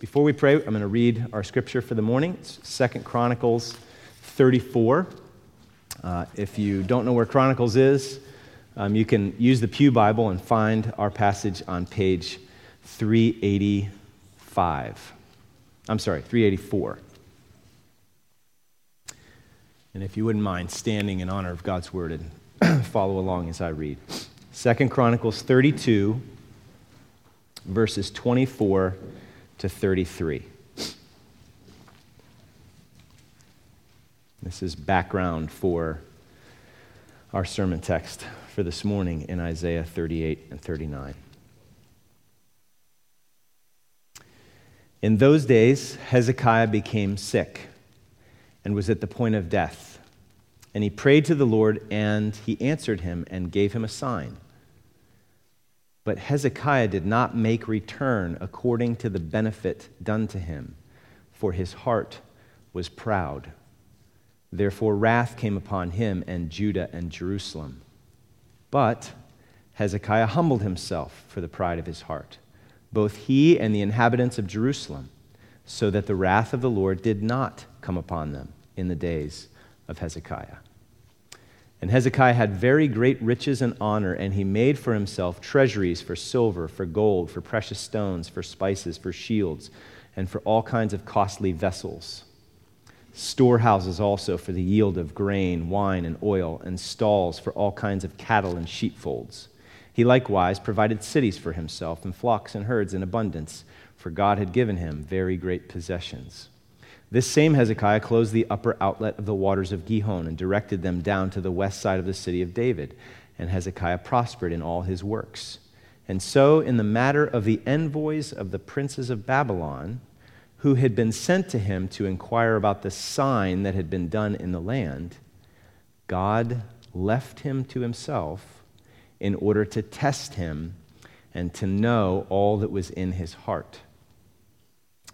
Before we pray, I'm going to read our scripture for the morning. It's 2 Chronicles 34. Uh, if you don't know where Chronicles is, um, you can use the Pew Bible and find our passage on page 385. I'm sorry, 384. And if you wouldn't mind standing in honor of God's word and follow along as I read. 2 Chronicles 32, verses 24 to 33. This is background for our sermon text for this morning in Isaiah 38 and 39. In those days, Hezekiah became sick and was at the point of death. And he prayed to the Lord, and he answered him and gave him a sign. But Hezekiah did not make return according to the benefit done to him, for his heart was proud. Therefore, wrath came upon him and Judah and Jerusalem. But Hezekiah humbled himself for the pride of his heart, both he and the inhabitants of Jerusalem, so that the wrath of the Lord did not come upon them in the days of Hezekiah. And Hezekiah had very great riches and honor, and he made for himself treasuries for silver, for gold, for precious stones, for spices, for shields, and for all kinds of costly vessels. Storehouses also for the yield of grain, wine, and oil, and stalls for all kinds of cattle and sheepfolds. He likewise provided cities for himself, and flocks and herds in abundance, for God had given him very great possessions. This same Hezekiah closed the upper outlet of the waters of Gihon and directed them down to the west side of the city of David. And Hezekiah prospered in all his works. And so, in the matter of the envoys of the princes of Babylon, who had been sent to him to inquire about the sign that had been done in the land, God left him to himself in order to test him and to know all that was in his heart.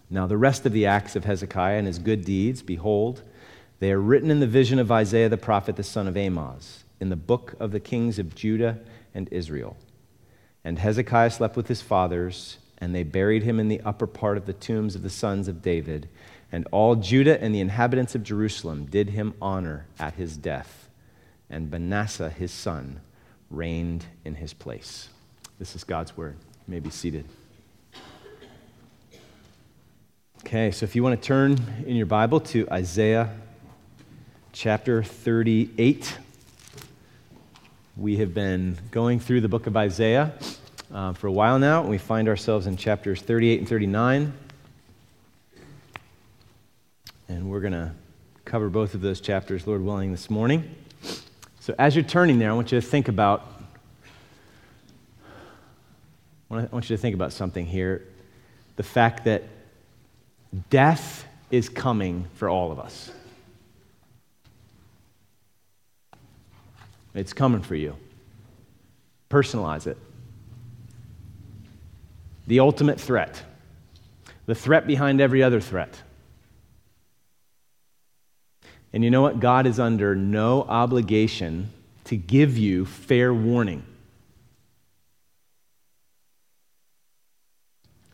Now, the rest of the acts of Hezekiah and his good deeds, behold, they are written in the vision of Isaiah the prophet, the son of Amoz, in the book of the kings of Judah and Israel. And Hezekiah slept with his fathers, and they buried him in the upper part of the tombs of the sons of David. And all Judah and the inhabitants of Jerusalem did him honor at his death. And Manasseh, his son, reigned in his place. This is God's word. You may be seated. Okay, so if you want to turn in your Bible to Isaiah chapter 38, we have been going through the book of Isaiah uh, for a while now, and we find ourselves in chapters 38 and 39. And we're going to cover both of those chapters, Lord willing, this morning. So as you're turning there, I want you to think about I want you to think about something here. The fact that Death is coming for all of us. It's coming for you. Personalize it. The ultimate threat, the threat behind every other threat. And you know what? God is under no obligation to give you fair warning.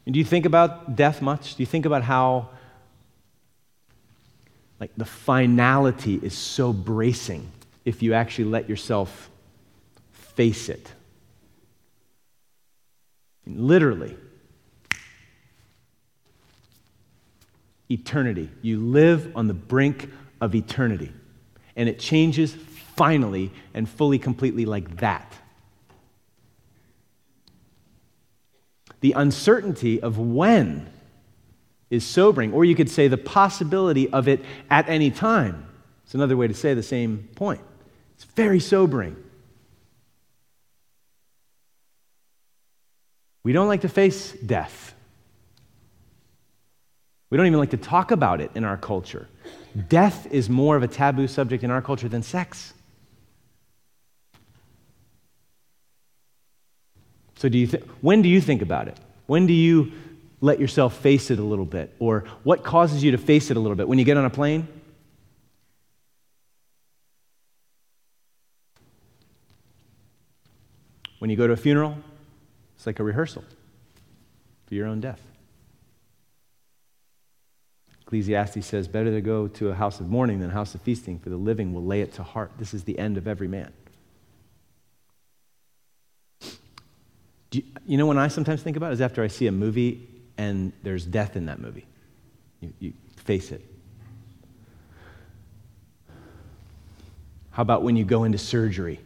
And do you think about death much? Do you think about how like the finality is so bracing if you actually let yourself face it? Literally. Eternity. You live on the brink of eternity. And it changes finally and fully, completely like that. The uncertainty of when is sobering, or you could say the possibility of it at any time. It's another way to say the same point. It's very sobering. We don't like to face death. We don't even like to talk about it in our culture. Death is more of a taboo subject in our culture than sex. So, do you th- when do you think about it? When do you let yourself face it a little bit? Or what causes you to face it a little bit? When you get on a plane? When you go to a funeral? It's like a rehearsal for your own death. Ecclesiastes says, Better to go to a house of mourning than a house of feasting, for the living will lay it to heart. This is the end of every man. You, you, know, when I sometimes think about it, is after I see a movie and there's death in that movie. You, you face it. How about when you go into surgery?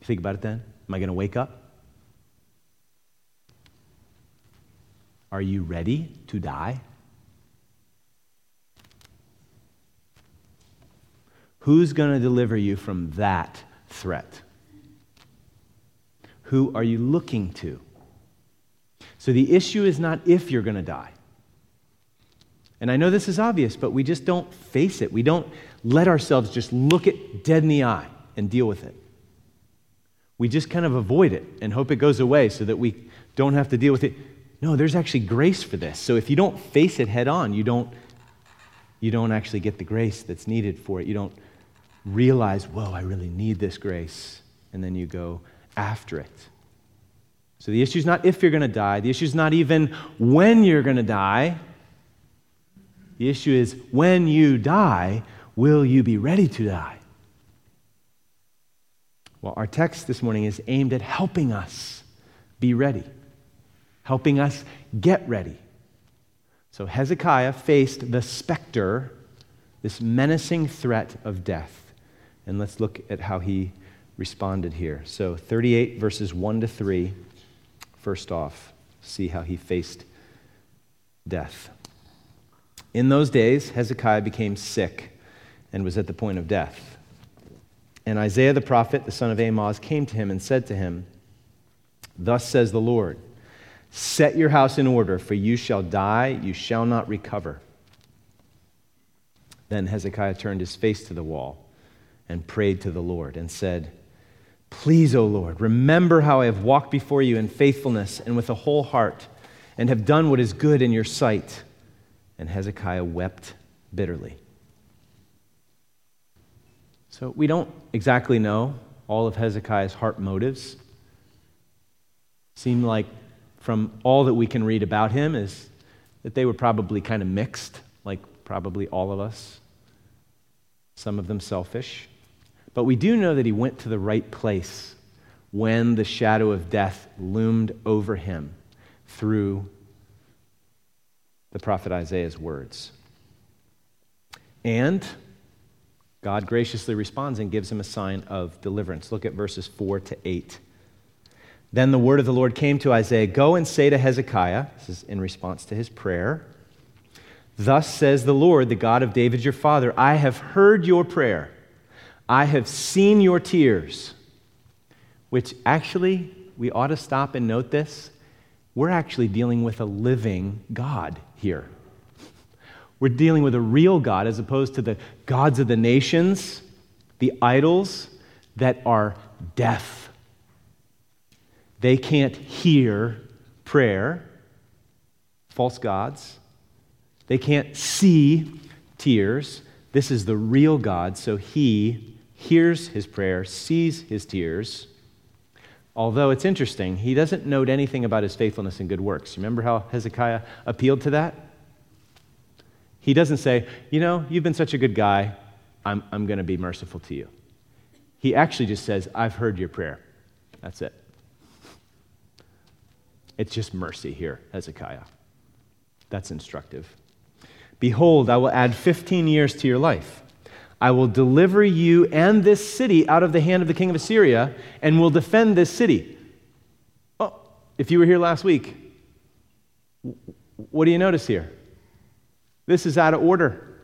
You think about it then? Am I going to wake up? Are you ready to die? Who's going to deliver you from that threat? Who are you looking to? So the issue is not if you're going to die. And I know this is obvious, but we just don't face it. We don't let ourselves just look it dead in the eye and deal with it. We just kind of avoid it and hope it goes away so that we don't have to deal with it. No, there's actually grace for this. So if you don't face it head on, you don't, you don't actually get the grace that's needed for it. You don't realize, whoa, I really need this grace. And then you go after it. So the issue is not if you're going to die, the issue is not even when you're going to die. The issue is when you die, will you be ready to die? Well, our text this morning is aimed at helping us be ready, helping us get ready. So Hezekiah faced the specter, this menacing threat of death. And let's look at how he responded here. So 38 verses 1 to 3, first off, see how he faced death. In those days, Hezekiah became sick and was at the point of death. And Isaiah the prophet, the son of Amoz, came to him and said to him, Thus says the Lord, Set your house in order, for you shall die, you shall not recover. Then Hezekiah turned his face to the wall and prayed to the Lord and said, Please, O Lord, remember how I have walked before you in faithfulness and with a whole heart, and have done what is good in your sight. And Hezekiah wept bitterly. So we don't exactly know all of Hezekiah's heart motives. Seem like from all that we can read about him is that they were probably kind of mixed, like probably all of us. Some of them selfish. But we do know that he went to the right place when the shadow of death loomed over him through the prophet Isaiah's words. And God graciously responds and gives him a sign of deliverance. Look at verses 4 to 8. Then the word of the Lord came to Isaiah Go and say to Hezekiah, this is in response to his prayer, Thus says the Lord, the God of David your father, I have heard your prayer, I have seen your tears. Which actually, we ought to stop and note this. We're actually dealing with a living God here. We're dealing with a real God as opposed to the gods of the nations, the idols that are deaf. They can't hear prayer, false gods. They can't see tears. This is the real God, so he hears his prayer, sees his tears. Although it's interesting, he doesn't note anything about his faithfulness and good works. Remember how Hezekiah appealed to that? He doesn't say, You know, you've been such a good guy, I'm, I'm going to be merciful to you. He actually just says, I've heard your prayer. That's it. It's just mercy here, Hezekiah. That's instructive. Behold, I will add 15 years to your life. I will deliver you and this city out of the hand of the king of Assyria and will defend this city. Oh, if you were here last week, what do you notice here? This is out of order,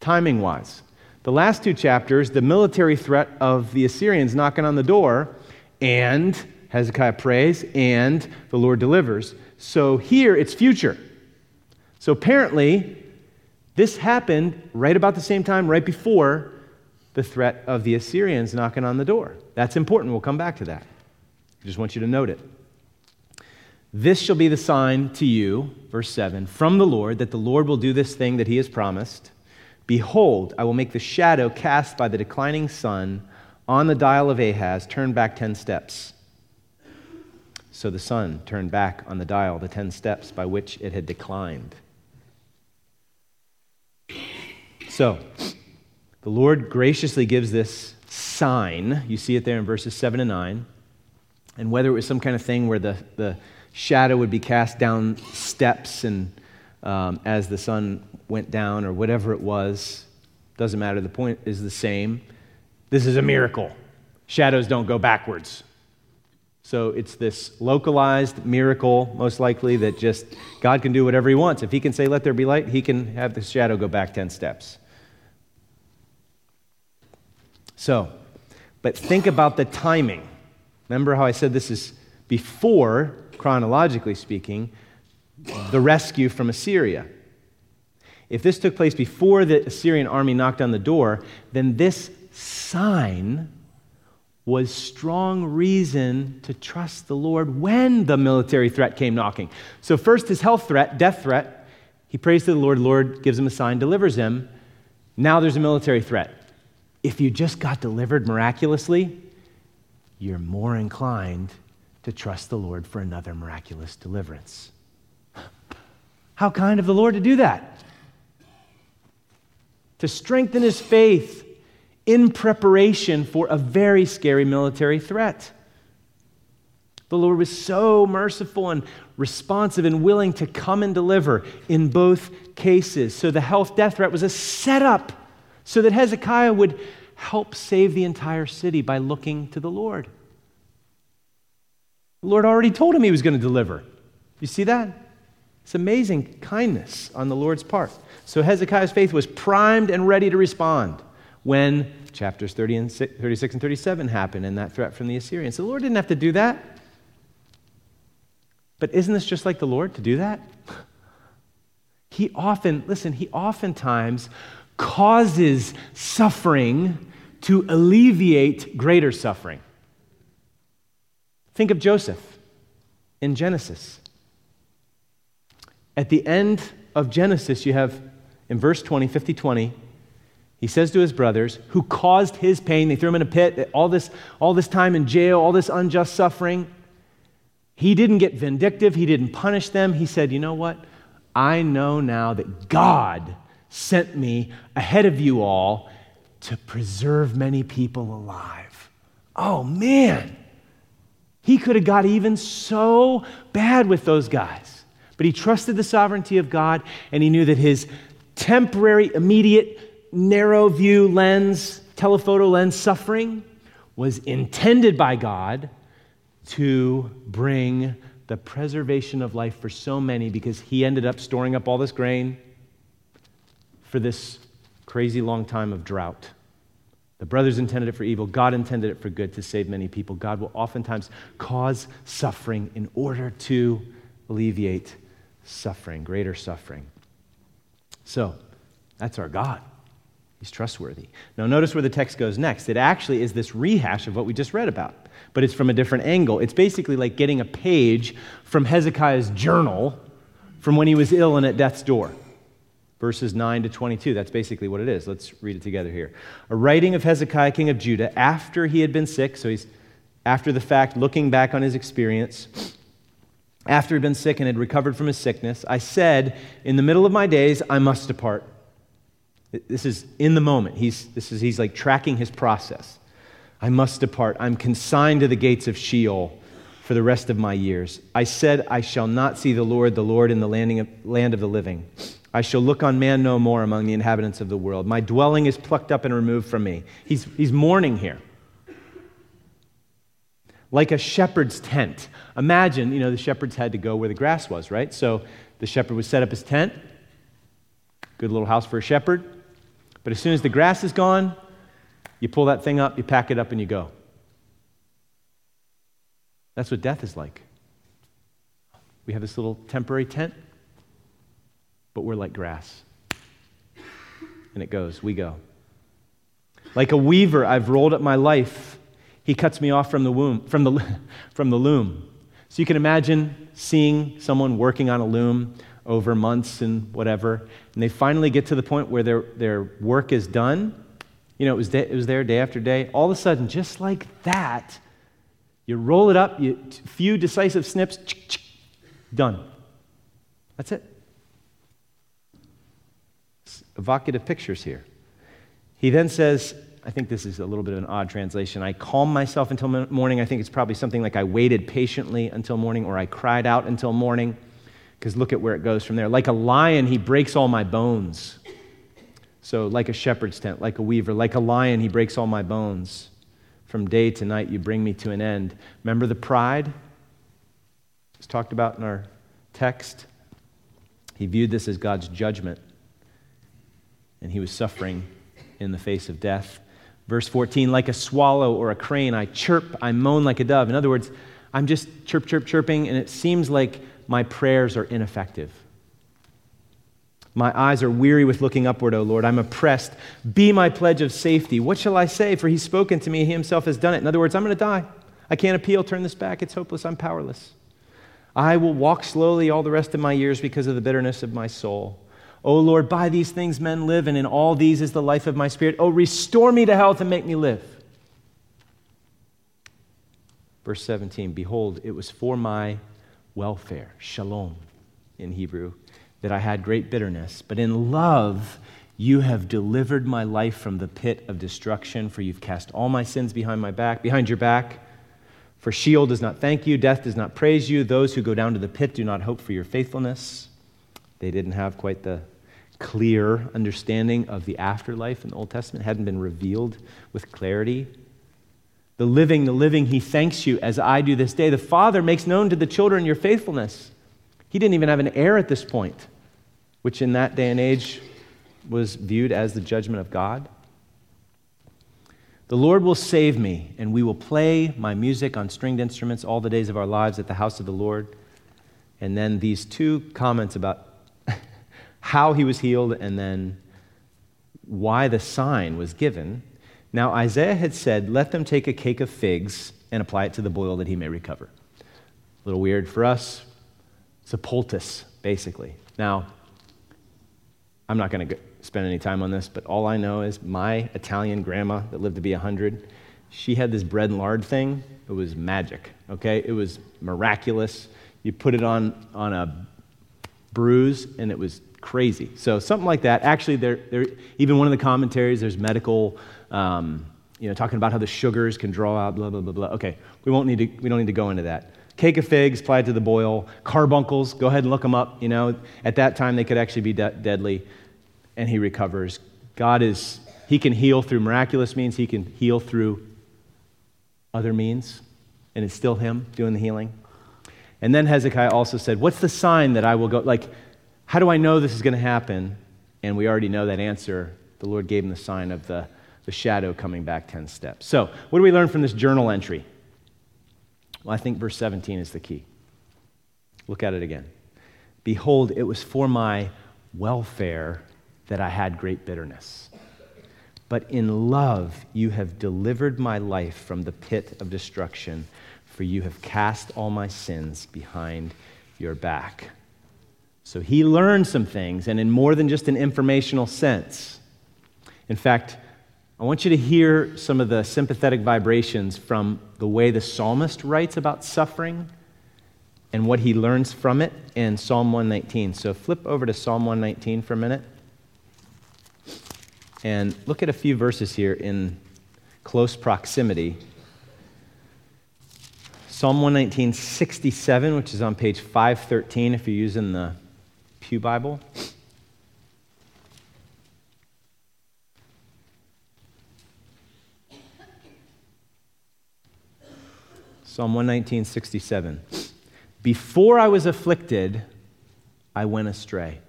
timing wise. The last two chapters, the military threat of the Assyrians knocking on the door, and Hezekiah prays, and the Lord delivers. So here it's future. So apparently, this happened right about the same time, right before the threat of the Assyrians knocking on the door. That's important. We'll come back to that. I just want you to note it. This shall be the sign to you, verse 7, from the Lord, that the Lord will do this thing that he has promised. Behold, I will make the shadow cast by the declining sun on the dial of Ahaz turn back 10 steps. So the sun turned back on the dial the 10 steps by which it had declined. So, the Lord graciously gives this sign. You see it there in verses 7 and 9. And whether it was some kind of thing where the, the shadow would be cast down steps and um, as the sun went down or whatever it was, doesn't matter. The point is the same. This is a miracle. Shadows don't go backwards. So it's this localized miracle, most likely, that just God can do whatever He wants. If He can say, let there be light, He can have the shadow go back 10 steps. So, but think about the timing. Remember how I said this is before, chronologically speaking, the rescue from Assyria. If this took place before the Assyrian army knocked on the door, then this sign was strong reason to trust the Lord when the military threat came knocking. So, first, his health threat, death threat. He prays to the Lord. Lord gives him a sign, delivers him. Now there's a military threat. If you just got delivered miraculously, you're more inclined to trust the Lord for another miraculous deliverance. How kind of the Lord to do that. To strengthen his faith in preparation for a very scary military threat. The Lord was so merciful and responsive and willing to come and deliver in both cases. So the health death threat was a setup so that Hezekiah would help save the entire city by looking to the Lord. The Lord already told him he was going to deliver. You see that? It's amazing kindness on the Lord's part. So Hezekiah's faith was primed and ready to respond when chapters 30 and 36 and 37 happened and that threat from the Assyrians. The Lord didn't have to do that. But isn't this just like the Lord to do that? He often, listen, he oftentimes causes suffering to alleviate greater suffering. Think of Joseph in Genesis. At the end of Genesis, you have in verse 20, 50 20, he says to his brothers, who caused his pain, they threw him in a pit, all this, all this time in jail, all this unjust suffering. He didn't get vindictive, he didn't punish them. He said, You know what? I know now that God sent me ahead of you all to preserve many people alive. Oh, man. He could have got even so bad with those guys. But he trusted the sovereignty of God, and he knew that his temporary, immediate, narrow view lens, telephoto lens suffering was intended by God to bring the preservation of life for so many because he ended up storing up all this grain for this crazy long time of drought. The brothers intended it for evil. God intended it for good to save many people. God will oftentimes cause suffering in order to alleviate suffering, greater suffering. So, that's our God. He's trustworthy. Now, notice where the text goes next. It actually is this rehash of what we just read about, but it's from a different angle. It's basically like getting a page from Hezekiah's journal from when he was ill and at death's door. Verses 9 to 22. That's basically what it is. Let's read it together here. A writing of Hezekiah, king of Judah, after he had been sick, so he's after the fact, looking back on his experience after he'd been sick and had recovered from his sickness, I said, In the middle of my days, I must depart. This is in the moment. He's, this is, he's like tracking his process. I must depart. I'm consigned to the gates of Sheol for the rest of my years. I said, I shall not see the Lord, the Lord in the landing of, land of the living. I shall look on man no more among the inhabitants of the world. My dwelling is plucked up and removed from me. He's, he's mourning here like a shepherd's tent. Imagine, you know, the shepherds had to go where the grass was, right? So the shepherd would set up his tent, good little house for a shepherd. But as soon as the grass is gone, you pull that thing up, you pack it up, and you go. That's what death is like. We have this little temporary tent, but we're like grass. And it goes, we go. Like a weaver, I've rolled up my life he cuts me off from the womb, from the, from the loom. So you can imagine seeing someone working on a loom over months and whatever, and they finally get to the point where their, their work is done. You know, it was, day, it was there day after day. All of a sudden, just like that, you roll it up, you few decisive snips, done. That's it. Evocative pictures here. He then says, I think this is a little bit of an odd translation. I calmed myself until morning. I think it's probably something like I waited patiently until morning or I cried out until morning. Because look at where it goes from there. Like a lion, he breaks all my bones. So, like a shepherd's tent, like a weaver, like a lion, he breaks all my bones. From day to night, you bring me to an end. Remember the pride? It's talked about in our text. He viewed this as God's judgment, and he was suffering in the face of death. Verse 14, like a swallow or a crane, I chirp, I moan like a dove. In other words, I'm just chirp, chirp, chirping, and it seems like my prayers are ineffective. My eyes are weary with looking upward, O Lord. I'm oppressed. Be my pledge of safety. What shall I say? For he's spoken to me. He himself has done it. In other words, I'm going to die. I can't appeal, turn this back. It's hopeless. I'm powerless. I will walk slowly all the rest of my years because of the bitterness of my soul. O Lord, by these things men live, and in all these is the life of my spirit. Oh, restore me to health and make me live. Verse 17 Behold, it was for my welfare, shalom in Hebrew, that I had great bitterness. But in love, you have delivered my life from the pit of destruction, for you've cast all my sins behind my back, behind your back. For Sheol does not thank you, death does not praise you. Those who go down to the pit do not hope for your faithfulness. They didn't have quite the clear understanding of the afterlife in the Old Testament, hadn't been revealed with clarity. The living, the living, he thanks you as I do this day. The Father makes known to the children your faithfulness. He didn't even have an heir at this point, which in that day and age was viewed as the judgment of God. The Lord will save me, and we will play my music on stringed instruments all the days of our lives at the house of the Lord. And then these two comments about how he was healed and then why the sign was given. Now, Isaiah had said, Let them take a cake of figs and apply it to the boil that he may recover. A little weird for us. It's a poultice, basically. Now, I'm not going to spend any time on this, but all I know is my Italian grandma that lived to be 100, she had this bread and lard thing. It was magic, okay? It was miraculous. You put it on, on a bruise, and it was crazy. So something like that. Actually, there, there, even one of the commentaries, there's medical, um, you know, talking about how the sugars can draw out, blah, blah, blah, blah. Okay, we, won't need to, we don't need to go into that. Cake of figs applied to the boil. Carbuncles, go ahead and look them up. You know, at that time, they could actually be de- deadly. And he recovers. God is, he can heal through miraculous means, he can heal through other means. And it's still him doing the healing. And then Hezekiah also said, What's the sign that I will go? Like, how do I know this is going to happen? And we already know that answer. The Lord gave him the sign of the, the shadow coming back 10 steps. So, what do we learn from this journal entry? Well, I think verse 17 is the key. Look at it again. Behold, it was for my welfare that I had great bitterness. But in love, you have delivered my life from the pit of destruction, for you have cast all my sins behind your back. So he learned some things, and in more than just an informational sense. In fact, I want you to hear some of the sympathetic vibrations from the way the psalmist writes about suffering and what he learns from it in Psalm 119. So flip over to Psalm 119 for a minute and look at a few verses here in close proximity. Psalm 119, 67, which is on page 513 if you're using the Pew Bible. Psalm 119, Before I was afflicted, I went astray,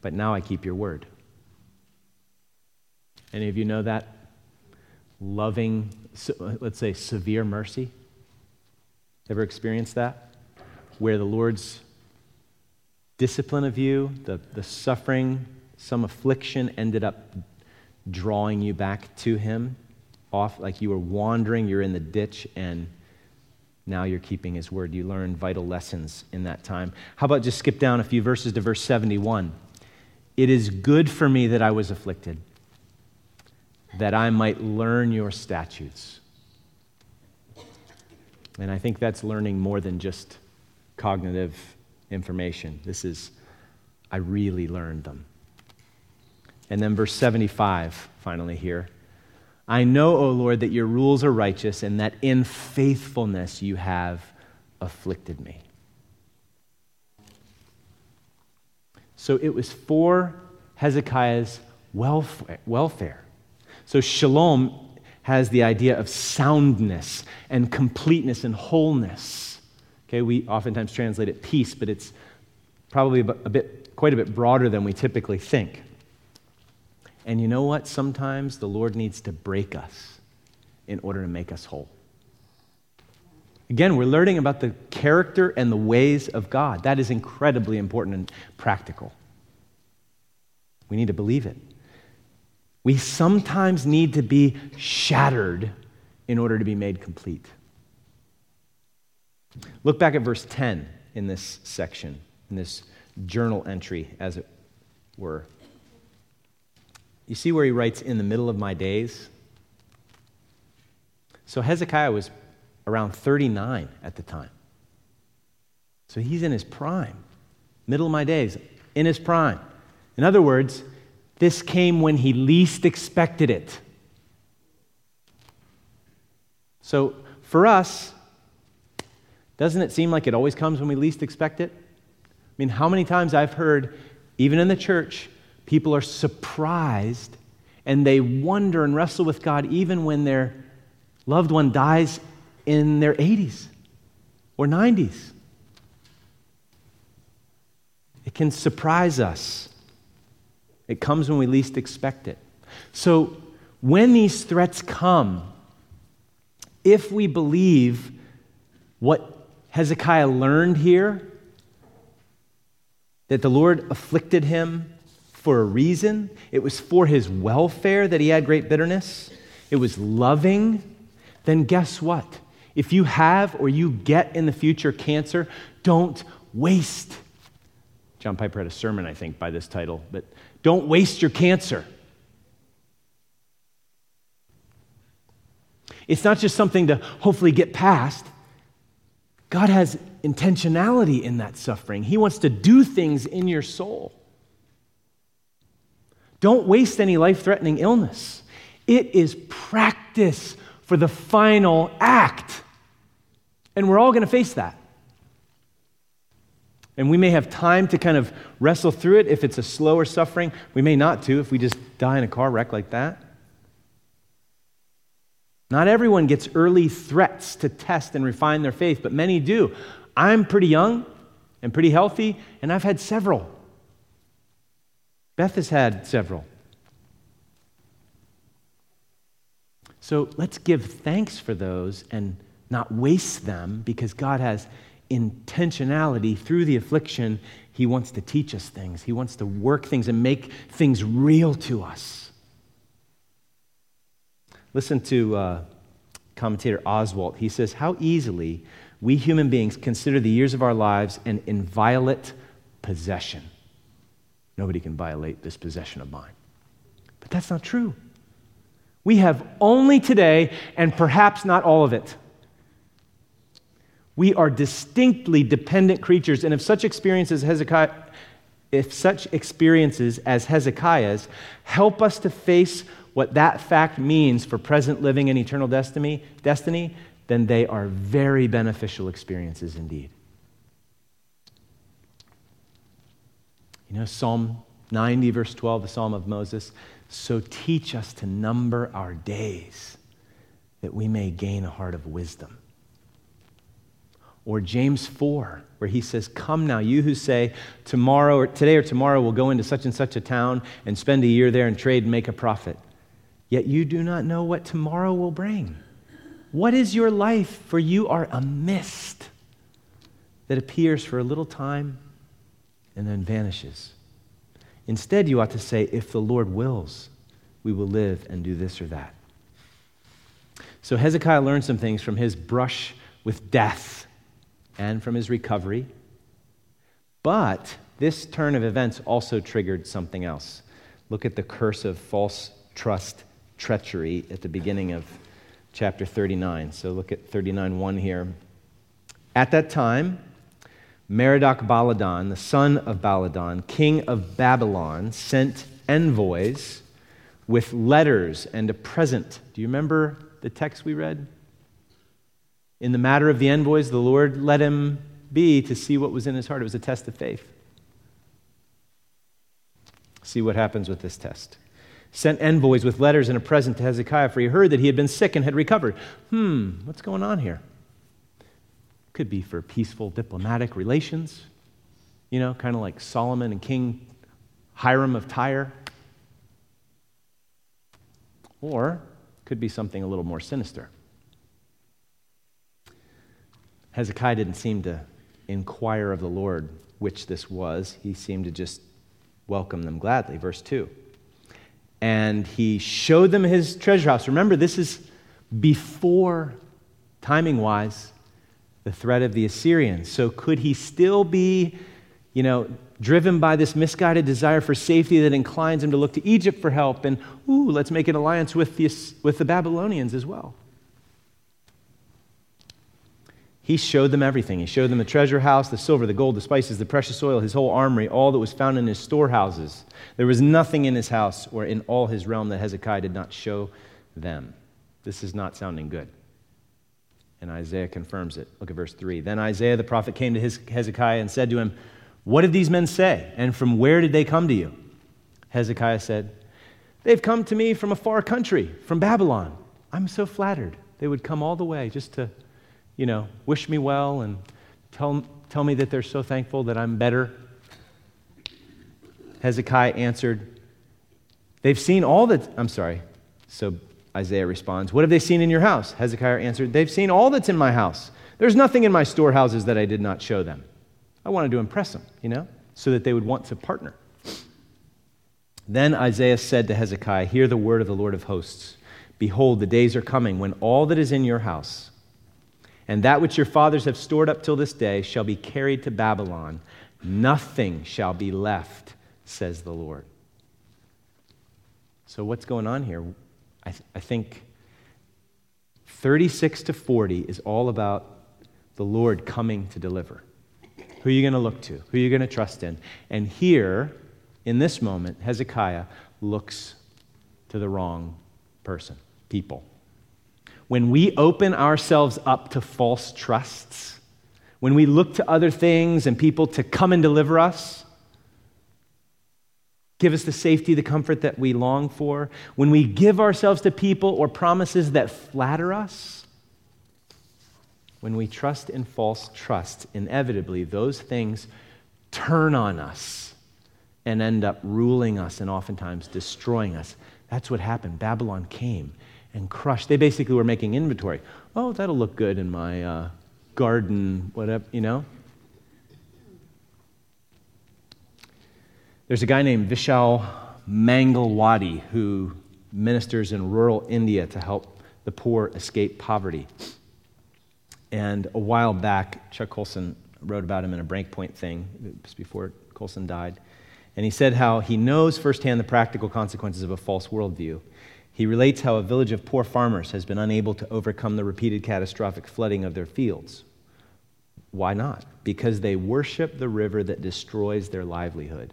but now I keep your word. Any of you know that? Loving, let's say, severe mercy? Ever experienced that? Where the Lord's discipline of you, the, the suffering, some affliction ended up drawing you back to Him, off like you were wandering, you're in the ditch, and now you're keeping His word. You learn vital lessons in that time. How about just skip down a few verses to verse 71? It is good for me that I was afflicted, that I might learn your statutes. And I think that's learning more than just cognitive information. This is, I really learned them. And then verse 75, finally, here. I know, O Lord, that your rules are righteous and that in faithfulness you have afflicted me. So it was for Hezekiah's welfare. So shalom has the idea of soundness and completeness and wholeness. Okay, we oftentimes translate it peace, but it's probably a bit, quite a bit broader than we typically think. And you know what? Sometimes the Lord needs to break us in order to make us whole. Again, we're learning about the character and the ways of God. That is incredibly important and practical. We need to believe it. We sometimes need to be shattered in order to be made complete. Look back at verse 10 in this section, in this journal entry, as it were. You see where he writes, in the middle of my days? So Hezekiah was around 39 at the time. So he's in his prime, middle of my days, in his prime. In other words, this came when he least expected it. So for us, doesn't it seem like it always comes when we least expect it? I mean, how many times I've heard, even in the church, people are surprised and they wonder and wrestle with God even when their loved one dies in their 80s or 90s. It can surprise us. It comes when we least expect it. So, when these threats come, if we believe what Hezekiah learned here, that the Lord afflicted him for a reason, it was for his welfare that he had great bitterness, it was loving, then guess what? If you have or you get in the future cancer, don't waste. John Piper had a sermon, I think, by this title, but don't waste your cancer. It's not just something to hopefully get past. God has intentionality in that suffering. He wants to do things in your soul. Don't waste any life threatening illness. It is practice for the final act. And we're all going to face that. And we may have time to kind of wrestle through it if it's a slower suffering. We may not to if we just die in a car wreck like that. Not everyone gets early threats to test and refine their faith, but many do. I'm pretty young and pretty healthy, and I've had several. Beth has had several. So let's give thanks for those and not waste them because God has intentionality through the affliction, He wants to teach us things. He wants to work things and make things real to us. Listen to uh, commentator Oswalt. He says, How easily we human beings consider the years of our lives an inviolate possession. Nobody can violate this possession of mine. But that's not true. We have only today and perhaps not all of it. We are distinctly dependent creatures, and if such experiences Hezekiah, if such experiences as Hezekiah's help us to face what that fact means for present living and eternal destiny, destiny, then they are very beneficial experiences indeed. You know, Psalm 90, verse 12, the Psalm of Moses. So teach us to number our days that we may gain a heart of wisdom. Or James 4, where he says, Come now, you who say, tomorrow or today or tomorrow we'll go into such and such a town and spend a year there and trade and make a profit. Yet you do not know what tomorrow will bring. What is your life? For you are a mist that appears for a little time and then vanishes. Instead, you ought to say, If the Lord wills, we will live and do this or that. So Hezekiah learned some things from his brush with death and from his recovery. But this turn of events also triggered something else. Look at the curse of false trust, treachery at the beginning of chapter 39. So look at 39:1 here. At that time, Merodach Baladan, the son of Baladan, king of Babylon, sent envoys with letters and a present. Do you remember the text we read? In the matter of the envoys, the Lord let him be to see what was in his heart. It was a test of faith. See what happens with this test. Sent envoys with letters and a present to Hezekiah, for he heard that he had been sick and had recovered. Hmm, what's going on here? Could be for peaceful diplomatic relations, you know, kind of like Solomon and King Hiram of Tyre. Or could be something a little more sinister. Hezekiah didn't seem to inquire of the Lord which this was. He seemed to just welcome them gladly. Verse 2. And he showed them his treasure house. Remember, this is before, timing wise, the threat of the Assyrians. So could he still be, you know, driven by this misguided desire for safety that inclines him to look to Egypt for help and, ooh, let's make an alliance with the, with the Babylonians as well? He showed them everything. He showed them the treasure house, the silver, the gold, the spices, the precious oil, his whole armory, all that was found in his storehouses. There was nothing in his house or in all his realm that Hezekiah did not show them. This is not sounding good. And Isaiah confirms it. Look at verse 3. Then Isaiah the prophet came to his, Hezekiah and said to him, What did these men say? And from where did they come to you? Hezekiah said, They've come to me from a far country, from Babylon. I'm so flattered. They would come all the way just to you know, wish me well and tell, tell me that they're so thankful that I'm better. Hezekiah answered, They've seen all that. I'm sorry. So Isaiah responds, What have they seen in your house? Hezekiah answered, They've seen all that's in my house. There's nothing in my storehouses that I did not show them. I wanted to impress them, you know, so that they would want to partner. Then Isaiah said to Hezekiah, Hear the word of the Lord of hosts. Behold, the days are coming when all that is in your house, and that which your fathers have stored up till this day shall be carried to Babylon. Nothing shall be left, says the Lord. So, what's going on here? I, th- I think 36 to 40 is all about the Lord coming to deliver. Who are you going to look to? Who are you going to trust in? And here, in this moment, Hezekiah looks to the wrong person, people when we open ourselves up to false trusts, when we look to other things and people to come and deliver us, give us the safety, the comfort that we long for, when we give ourselves to people or promises that flatter us, when we trust in false trust, inevitably those things turn on us and end up ruling us and oftentimes destroying us. That's what happened. Babylon came and crushed. They basically were making inventory. Oh, that'll look good in my uh, garden, whatever, you know? There's a guy named Vishal Mangalwadi who ministers in rural India to help the poor escape poverty. And a while back, Chuck Colson wrote about him in a Breakpoint thing, was before Colson died. And he said how he knows firsthand the practical consequences of a false worldview. He relates how a village of poor farmers has been unable to overcome the repeated catastrophic flooding of their fields. Why not? Because they worship the river that destroys their livelihood.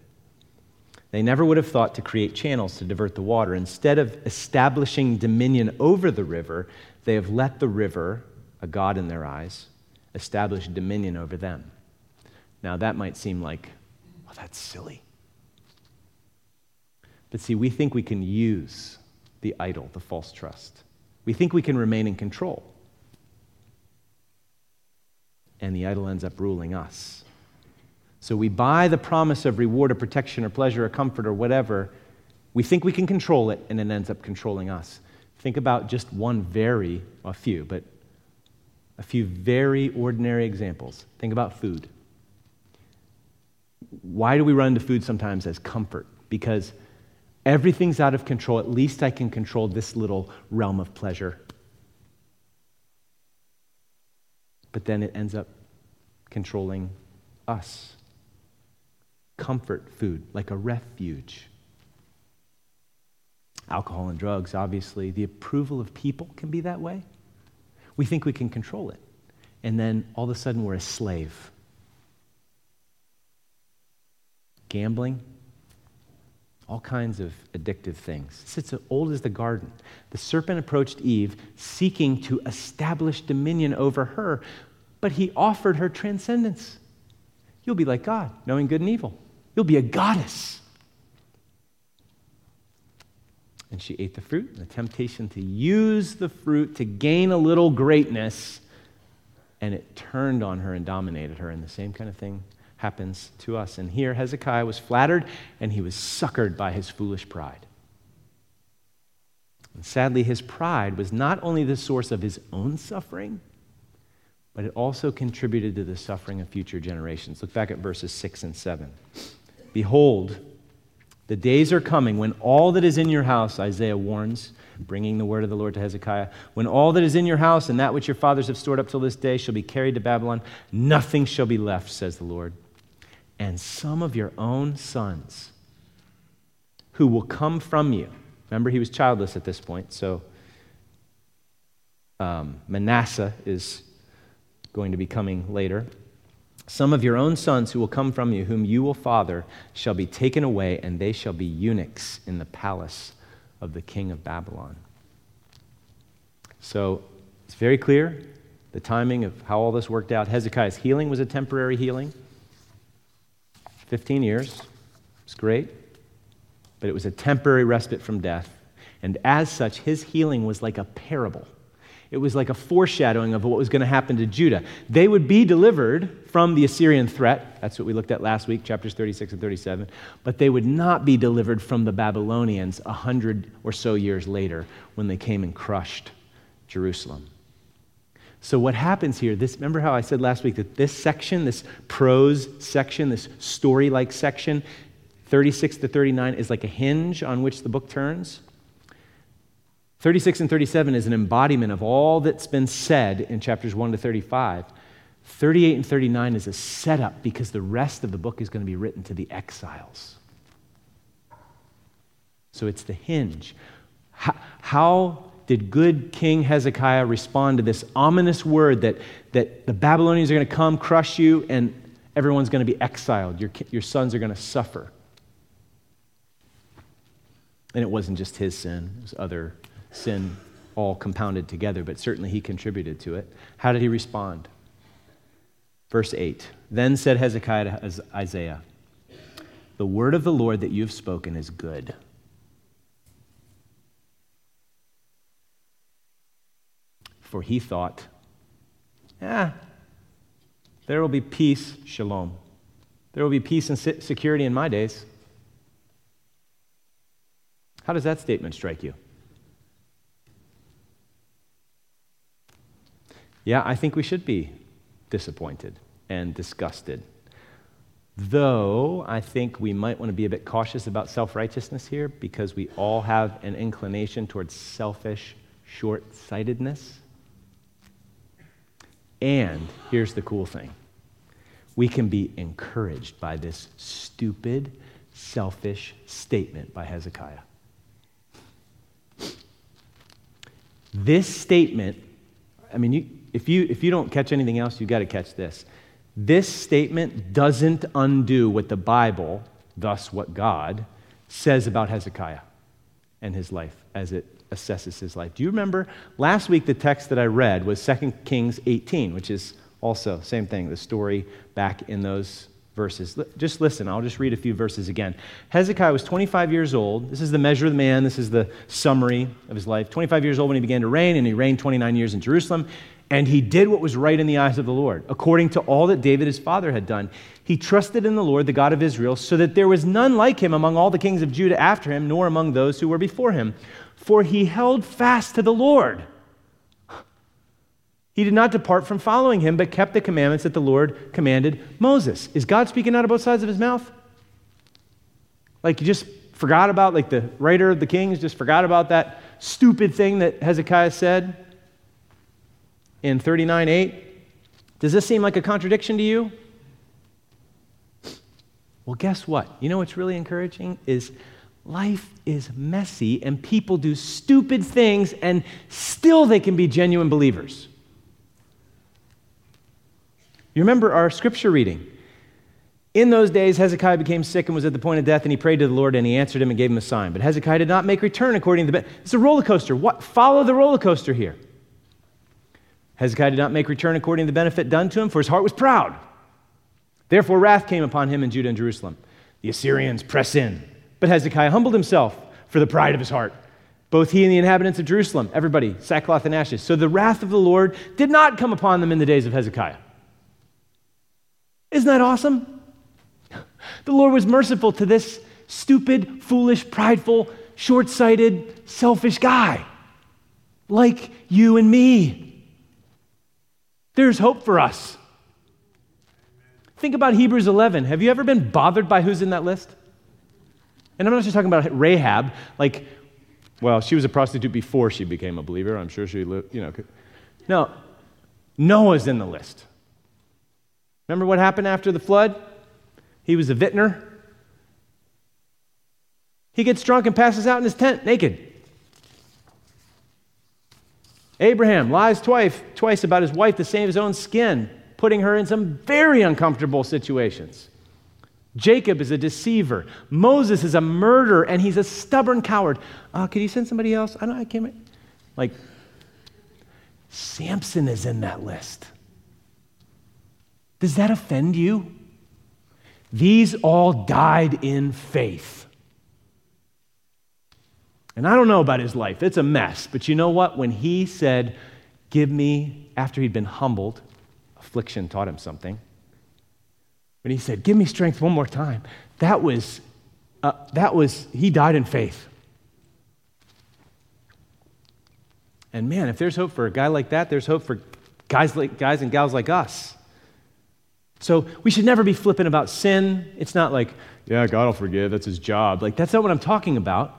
They never would have thought to create channels to divert the water. Instead of establishing dominion over the river, they have let the river, a god in their eyes, establish dominion over them. Now, that might seem like, well, that's silly. But see, we think we can use the idol, the false trust. We think we can remain in control. And the idol ends up ruling us. So we buy the promise of reward or protection or pleasure or comfort or whatever. We think we can control it, and it ends up controlling us. Think about just one very, a few, but a few very ordinary examples. Think about food. Why do we run to food sometimes as comfort? Because Everything's out of control. At least I can control this little realm of pleasure. But then it ends up controlling us. Comfort food, like a refuge. Alcohol and drugs, obviously. The approval of people can be that way. We think we can control it. And then all of a sudden we're a slave. Gambling, all kinds of addictive things. It's as old as the garden. The serpent approached Eve seeking to establish dominion over her, but he offered her transcendence. You'll be like God, knowing good and evil. You'll be a goddess. And she ate the fruit, the temptation to use the fruit to gain a little greatness, and it turned on her and dominated her. And the same kind of thing happens to us. And here Hezekiah was flattered and he was succored by his foolish pride. And sadly, his pride was not only the source of his own suffering, but it also contributed to the suffering of future generations. Look back at verses 6 and 7. Behold, the days are coming when all that is in your house, Isaiah warns, bringing the word of the Lord to Hezekiah, when all that is in your house and that which your fathers have stored up till this day shall be carried to Babylon, nothing shall be left, says the Lord and some of your own sons who will come from you. Remember, he was childless at this point, so um, Manasseh is going to be coming later. Some of your own sons who will come from you, whom you will father, shall be taken away, and they shall be eunuchs in the palace of the king of Babylon. So it's very clear the timing of how all this worked out. Hezekiah's healing was a temporary healing. 15 years. It's great. But it was a temporary respite from death. And as such, his healing was like a parable. It was like a foreshadowing of what was going to happen to Judah. They would be delivered from the Assyrian threat. That's what we looked at last week, chapters 36 and 37. But they would not be delivered from the Babylonians a hundred or so years later when they came and crushed Jerusalem. So, what happens here, this, remember how I said last week that this section, this prose section, this story like section, 36 to 39, is like a hinge on which the book turns? 36 and 37 is an embodiment of all that's been said in chapters 1 to 35. 38 and 39 is a setup because the rest of the book is going to be written to the exiles. So it's the hinge. How, how did good King Hezekiah respond to this ominous word that, that the Babylonians are going to come, crush you, and everyone's going to be exiled? Your, your sons are going to suffer. And it wasn't just his sin, it was other sin all compounded together, but certainly he contributed to it. How did he respond? Verse 8 Then said Hezekiah to Isaiah, The word of the Lord that you have spoken is good. For he thought, ah, there will be peace, shalom. There will be peace and security in my days. How does that statement strike you? Yeah, I think we should be disappointed and disgusted. Though I think we might want to be a bit cautious about self righteousness here because we all have an inclination towards selfish short sightedness. And here's the cool thing we can be encouraged by this stupid, selfish statement by Hezekiah. This statement, I mean, you, if, you, if you don't catch anything else, you've got to catch this. This statement doesn't undo what the Bible, thus what God, says about Hezekiah and his life as it assesses his life. Do you remember last week the text that I read was 2 Kings 18, which is also same thing, the story back in those verses. Just listen, I'll just read a few verses again. Hezekiah was 25 years old. This is the measure of the man, this is the summary of his life. 25 years old when he began to reign, and he reigned 29 years in Jerusalem. And he did what was right in the eyes of the Lord, according to all that David his father had done. He trusted in the Lord, the God of Israel, so that there was none like him among all the kings of Judah after him, nor among those who were before him for he held fast to the Lord. He did not depart from following him, but kept the commandments that the Lord commanded Moses. Is God speaking out of both sides of his mouth? Like you just forgot about, like the writer of the Kings just forgot about that stupid thing that Hezekiah said in 39 8? Does this seem like a contradiction to you? Well, guess what? You know what's really encouraging is Life is messy, and people do stupid things, and still they can be genuine believers. You remember our scripture reading. In those days, Hezekiah became sick and was at the point of death, and he prayed to the Lord, and he answered him and gave him a sign. But Hezekiah did not make return according to the. It's a roller coaster. What? Follow the roller coaster here. Hezekiah did not make return according to the benefit done to him, for his heart was proud. Therefore, wrath came upon him in Judah and Jerusalem. The Assyrians press in. But Hezekiah humbled himself for the pride of his heart. Both he and the inhabitants of Jerusalem, everybody, sackcloth and ashes. So the wrath of the Lord did not come upon them in the days of Hezekiah. Isn't that awesome? The Lord was merciful to this stupid, foolish, prideful, short sighted, selfish guy like you and me. There's hope for us. Think about Hebrews 11. Have you ever been bothered by who's in that list? And I'm not just talking about Rahab, like, well, she was a prostitute before she became a believer. I'm sure she, you know. No, Noah's in the list. Remember what happened after the flood? He was a vintner. He gets drunk and passes out in his tent naked. Abraham lies twice, twice about his wife to save his own skin, putting her in some very uncomfortable situations. Jacob is a deceiver. Moses is a murderer, and he's a stubborn coward. Uh, could you send somebody else? I don't. I can't. Like Samson is in that list. Does that offend you? These all died in faith. And I don't know about his life, it's a mess. But you know what? When he said, Give me, after he'd been humbled, affliction taught him something. When he said, Give me strength one more time, that was, uh, that was, he died in faith. And man, if there's hope for a guy like that, there's hope for guys, like, guys and gals like us. So we should never be flippant about sin. It's not like, yeah, God will forgive, that's his job. Like, that's not what I'm talking about.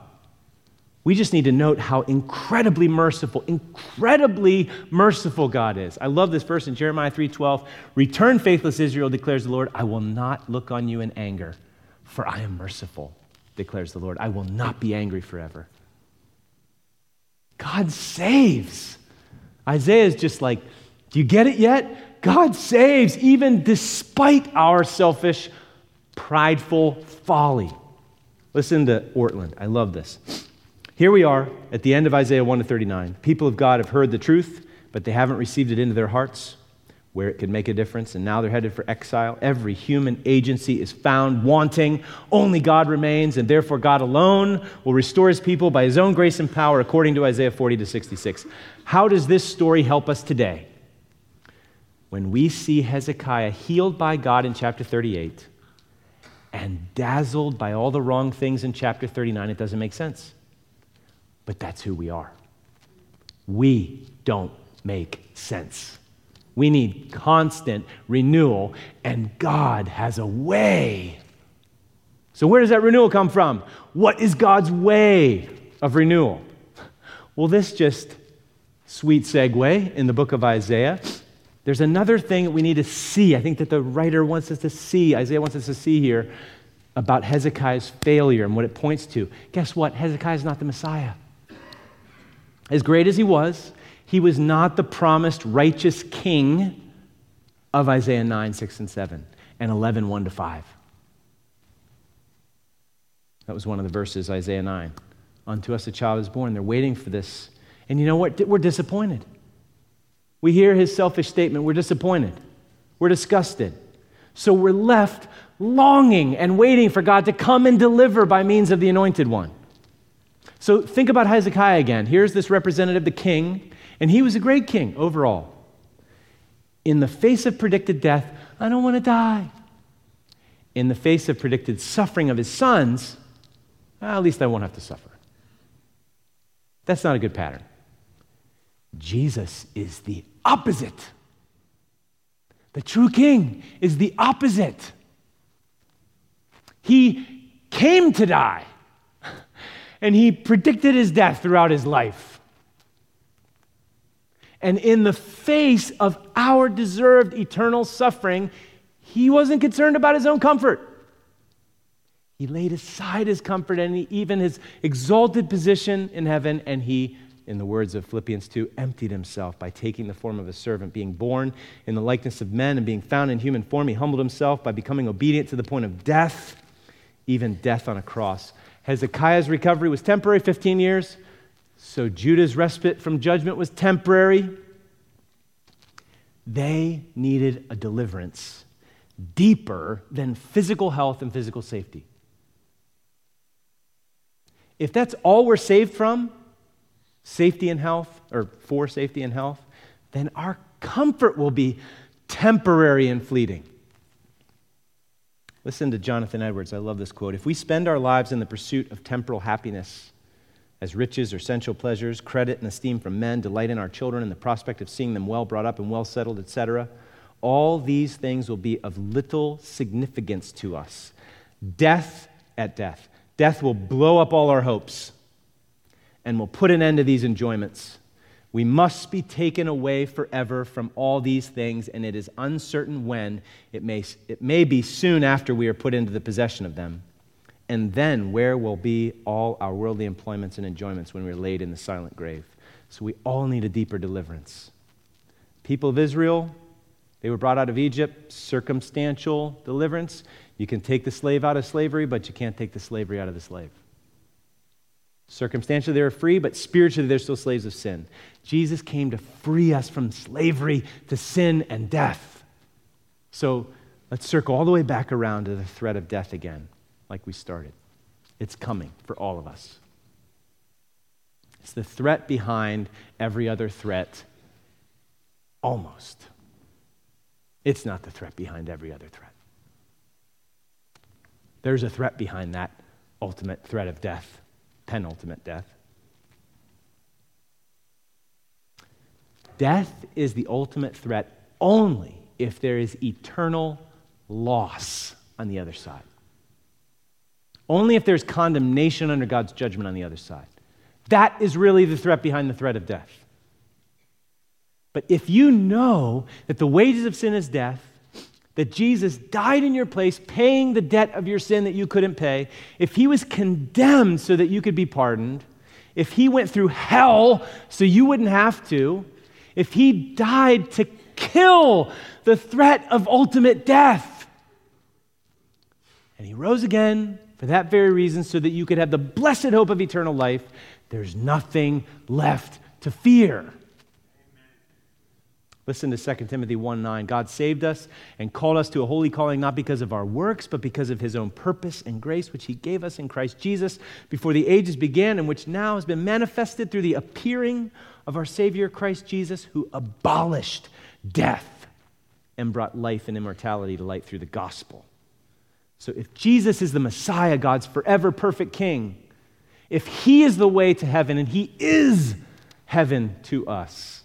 We just need to note how incredibly merciful, incredibly merciful God is. I love this verse in Jeremiah 3:12. Return faithless Israel, declares the Lord, I will not look on you in anger, for I am merciful, declares the Lord. I will not be angry forever. God saves. Isaiah is just like, do you get it yet? God saves even despite our selfish, prideful folly. Listen to Ortlund. I love this. Here we are at the end of Isaiah 1 to 39. People of God have heard the truth, but they haven't received it into their hearts where it could make a difference, and now they're headed for exile. Every human agency is found wanting. Only God remains, and therefore God alone will restore his people by his own grace and power, according to Isaiah 40 to 66. How does this story help us today? When we see Hezekiah healed by God in chapter 38 and dazzled by all the wrong things in chapter 39, it doesn't make sense but that's who we are. We don't make sense. We need constant renewal, and God has a way. So, where does that renewal come from? What is God's way of renewal? Well, this just sweet segue in the book of Isaiah. There's another thing that we need to see. I think that the writer wants us to see, Isaiah wants us to see here about Hezekiah's failure and what it points to. Guess what? Hezekiah is not the Messiah. As great as he was, he was not the promised righteous king of Isaiah 9, 6, and 7, and 11, 1 to 5. That was one of the verses, Isaiah 9. Unto us a child is born. They're waiting for this. And you know what? We're disappointed. We hear his selfish statement. We're disappointed. We're disgusted. So we're left longing and waiting for God to come and deliver by means of the anointed one. So think about Hezekiah again. Here's this representative, the king, and he was a great king overall. In the face of predicted death, I don't want to die. In the face of predicted suffering of his sons, well, at least I won't have to suffer. That's not a good pattern. Jesus is the opposite. The true king is the opposite. He came to die and he predicted his death throughout his life. And in the face of our deserved eternal suffering, he wasn't concerned about his own comfort. He laid aside his comfort and even his exalted position in heaven, and he in the words of Philippians 2, emptied himself by taking the form of a servant, being born in the likeness of men and being found in human form. He humbled himself by becoming obedient to the point of death, even death on a cross. Hezekiah's recovery was temporary, 15 years. So Judah's respite from judgment was temporary. They needed a deliverance deeper than physical health and physical safety. If that's all we're saved from, safety and health, or for safety and health, then our comfort will be temporary and fleeting. Listen to Jonathan Edwards. I love this quote. If we spend our lives in the pursuit of temporal happiness, as riches or sensual pleasures, credit and esteem from men, delight in our children, and the prospect of seeing them well brought up and well settled, etc., all these things will be of little significance to us. Death at death. Death will blow up all our hopes and will put an end to these enjoyments. We must be taken away forever from all these things, and it is uncertain when. It may, it may be soon after we are put into the possession of them. And then, where will be all our worldly employments and enjoyments when we're laid in the silent grave? So, we all need a deeper deliverance. People of Israel, they were brought out of Egypt, circumstantial deliverance. You can take the slave out of slavery, but you can't take the slavery out of the slave. Circumstantially, they were free, but spiritually, they're still slaves of sin. Jesus came to free us from slavery to sin and death. So let's circle all the way back around to the threat of death again, like we started. It's coming for all of us. It's the threat behind every other threat, almost. It's not the threat behind every other threat. There's a threat behind that ultimate threat of death, penultimate death. Death is the ultimate threat only if there is eternal loss on the other side. Only if there's condemnation under God's judgment on the other side. That is really the threat behind the threat of death. But if you know that the wages of sin is death, that Jesus died in your place, paying the debt of your sin that you couldn't pay, if he was condemned so that you could be pardoned, if he went through hell so you wouldn't have to, if he died to kill the threat of ultimate death, and he rose again for that very reason so that you could have the blessed hope of eternal life, there's nothing left to fear. Listen to 2 Timothy 1 9. God saved us and called us to a holy calling not because of our works, but because of his own purpose and grace, which he gave us in Christ Jesus before the ages began, and which now has been manifested through the appearing of our Savior Christ Jesus, who abolished death and brought life and immortality to light through the gospel. So if Jesus is the Messiah, God's forever perfect King, if he is the way to heaven, and he is heaven to us,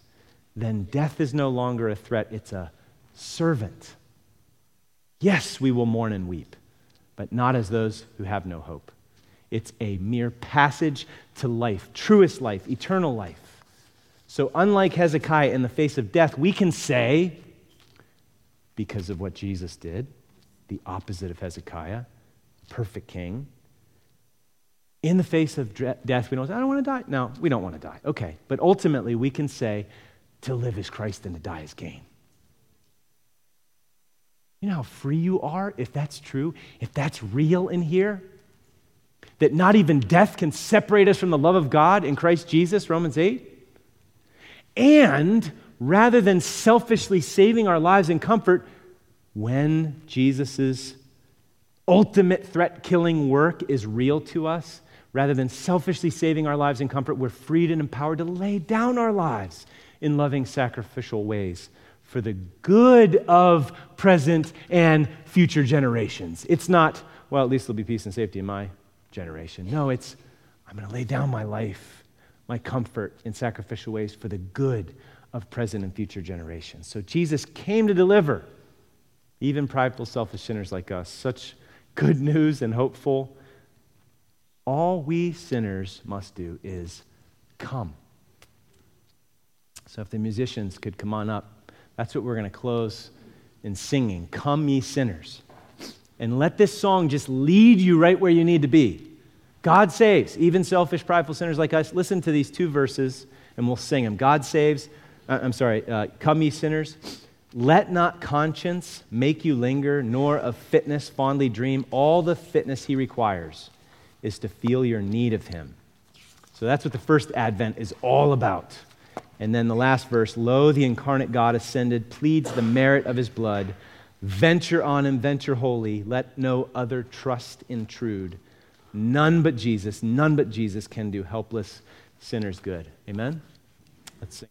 then death is no longer a threat, it's a servant. Yes, we will mourn and weep, but not as those who have no hope. It's a mere passage to life, truest life, eternal life. So, unlike Hezekiah in the face of death, we can say, because of what Jesus did, the opposite of Hezekiah, perfect king. In the face of death, we don't say, I don't want to die. No, we don't want to die. Okay. But ultimately, we can say, to live as Christ and to die as gain. You know how free you are if that's true, if that's real in here? That not even death can separate us from the love of God in Christ Jesus, Romans 8? And rather than selfishly saving our lives in comfort, when Jesus' ultimate threat killing work is real to us, rather than selfishly saving our lives in comfort, we're freed and empowered to lay down our lives in loving sacrificial ways for the good of present and future generations. It's not, well, at least there'll be peace and safety in my generation. No, it's, I'm going to lay down my life, my comfort in sacrificial ways for the good of present and future generations. So Jesus came to deliver even prideful, selfish sinners like us. Such good news and hopeful. All we sinners must do is come. So if the musicians could come on up, that's what we're going to close in singing. Come, ye sinners. And let this song just lead you right where you need to be. God saves, even selfish, prideful sinners like us. Listen to these two verses and we'll sing them. God saves, uh, I'm sorry, uh, come ye sinners. Let not conscience make you linger, nor of fitness fondly dream. All the fitness he requires is to feel your need of him. So that's what the first advent is all about. And then the last verse Lo, the incarnate God ascended, pleads the merit of his blood. Venture on him, venture wholly. Let no other trust intrude. None but Jesus, none but Jesus can do helpless sinners good. Amen? Let's sing.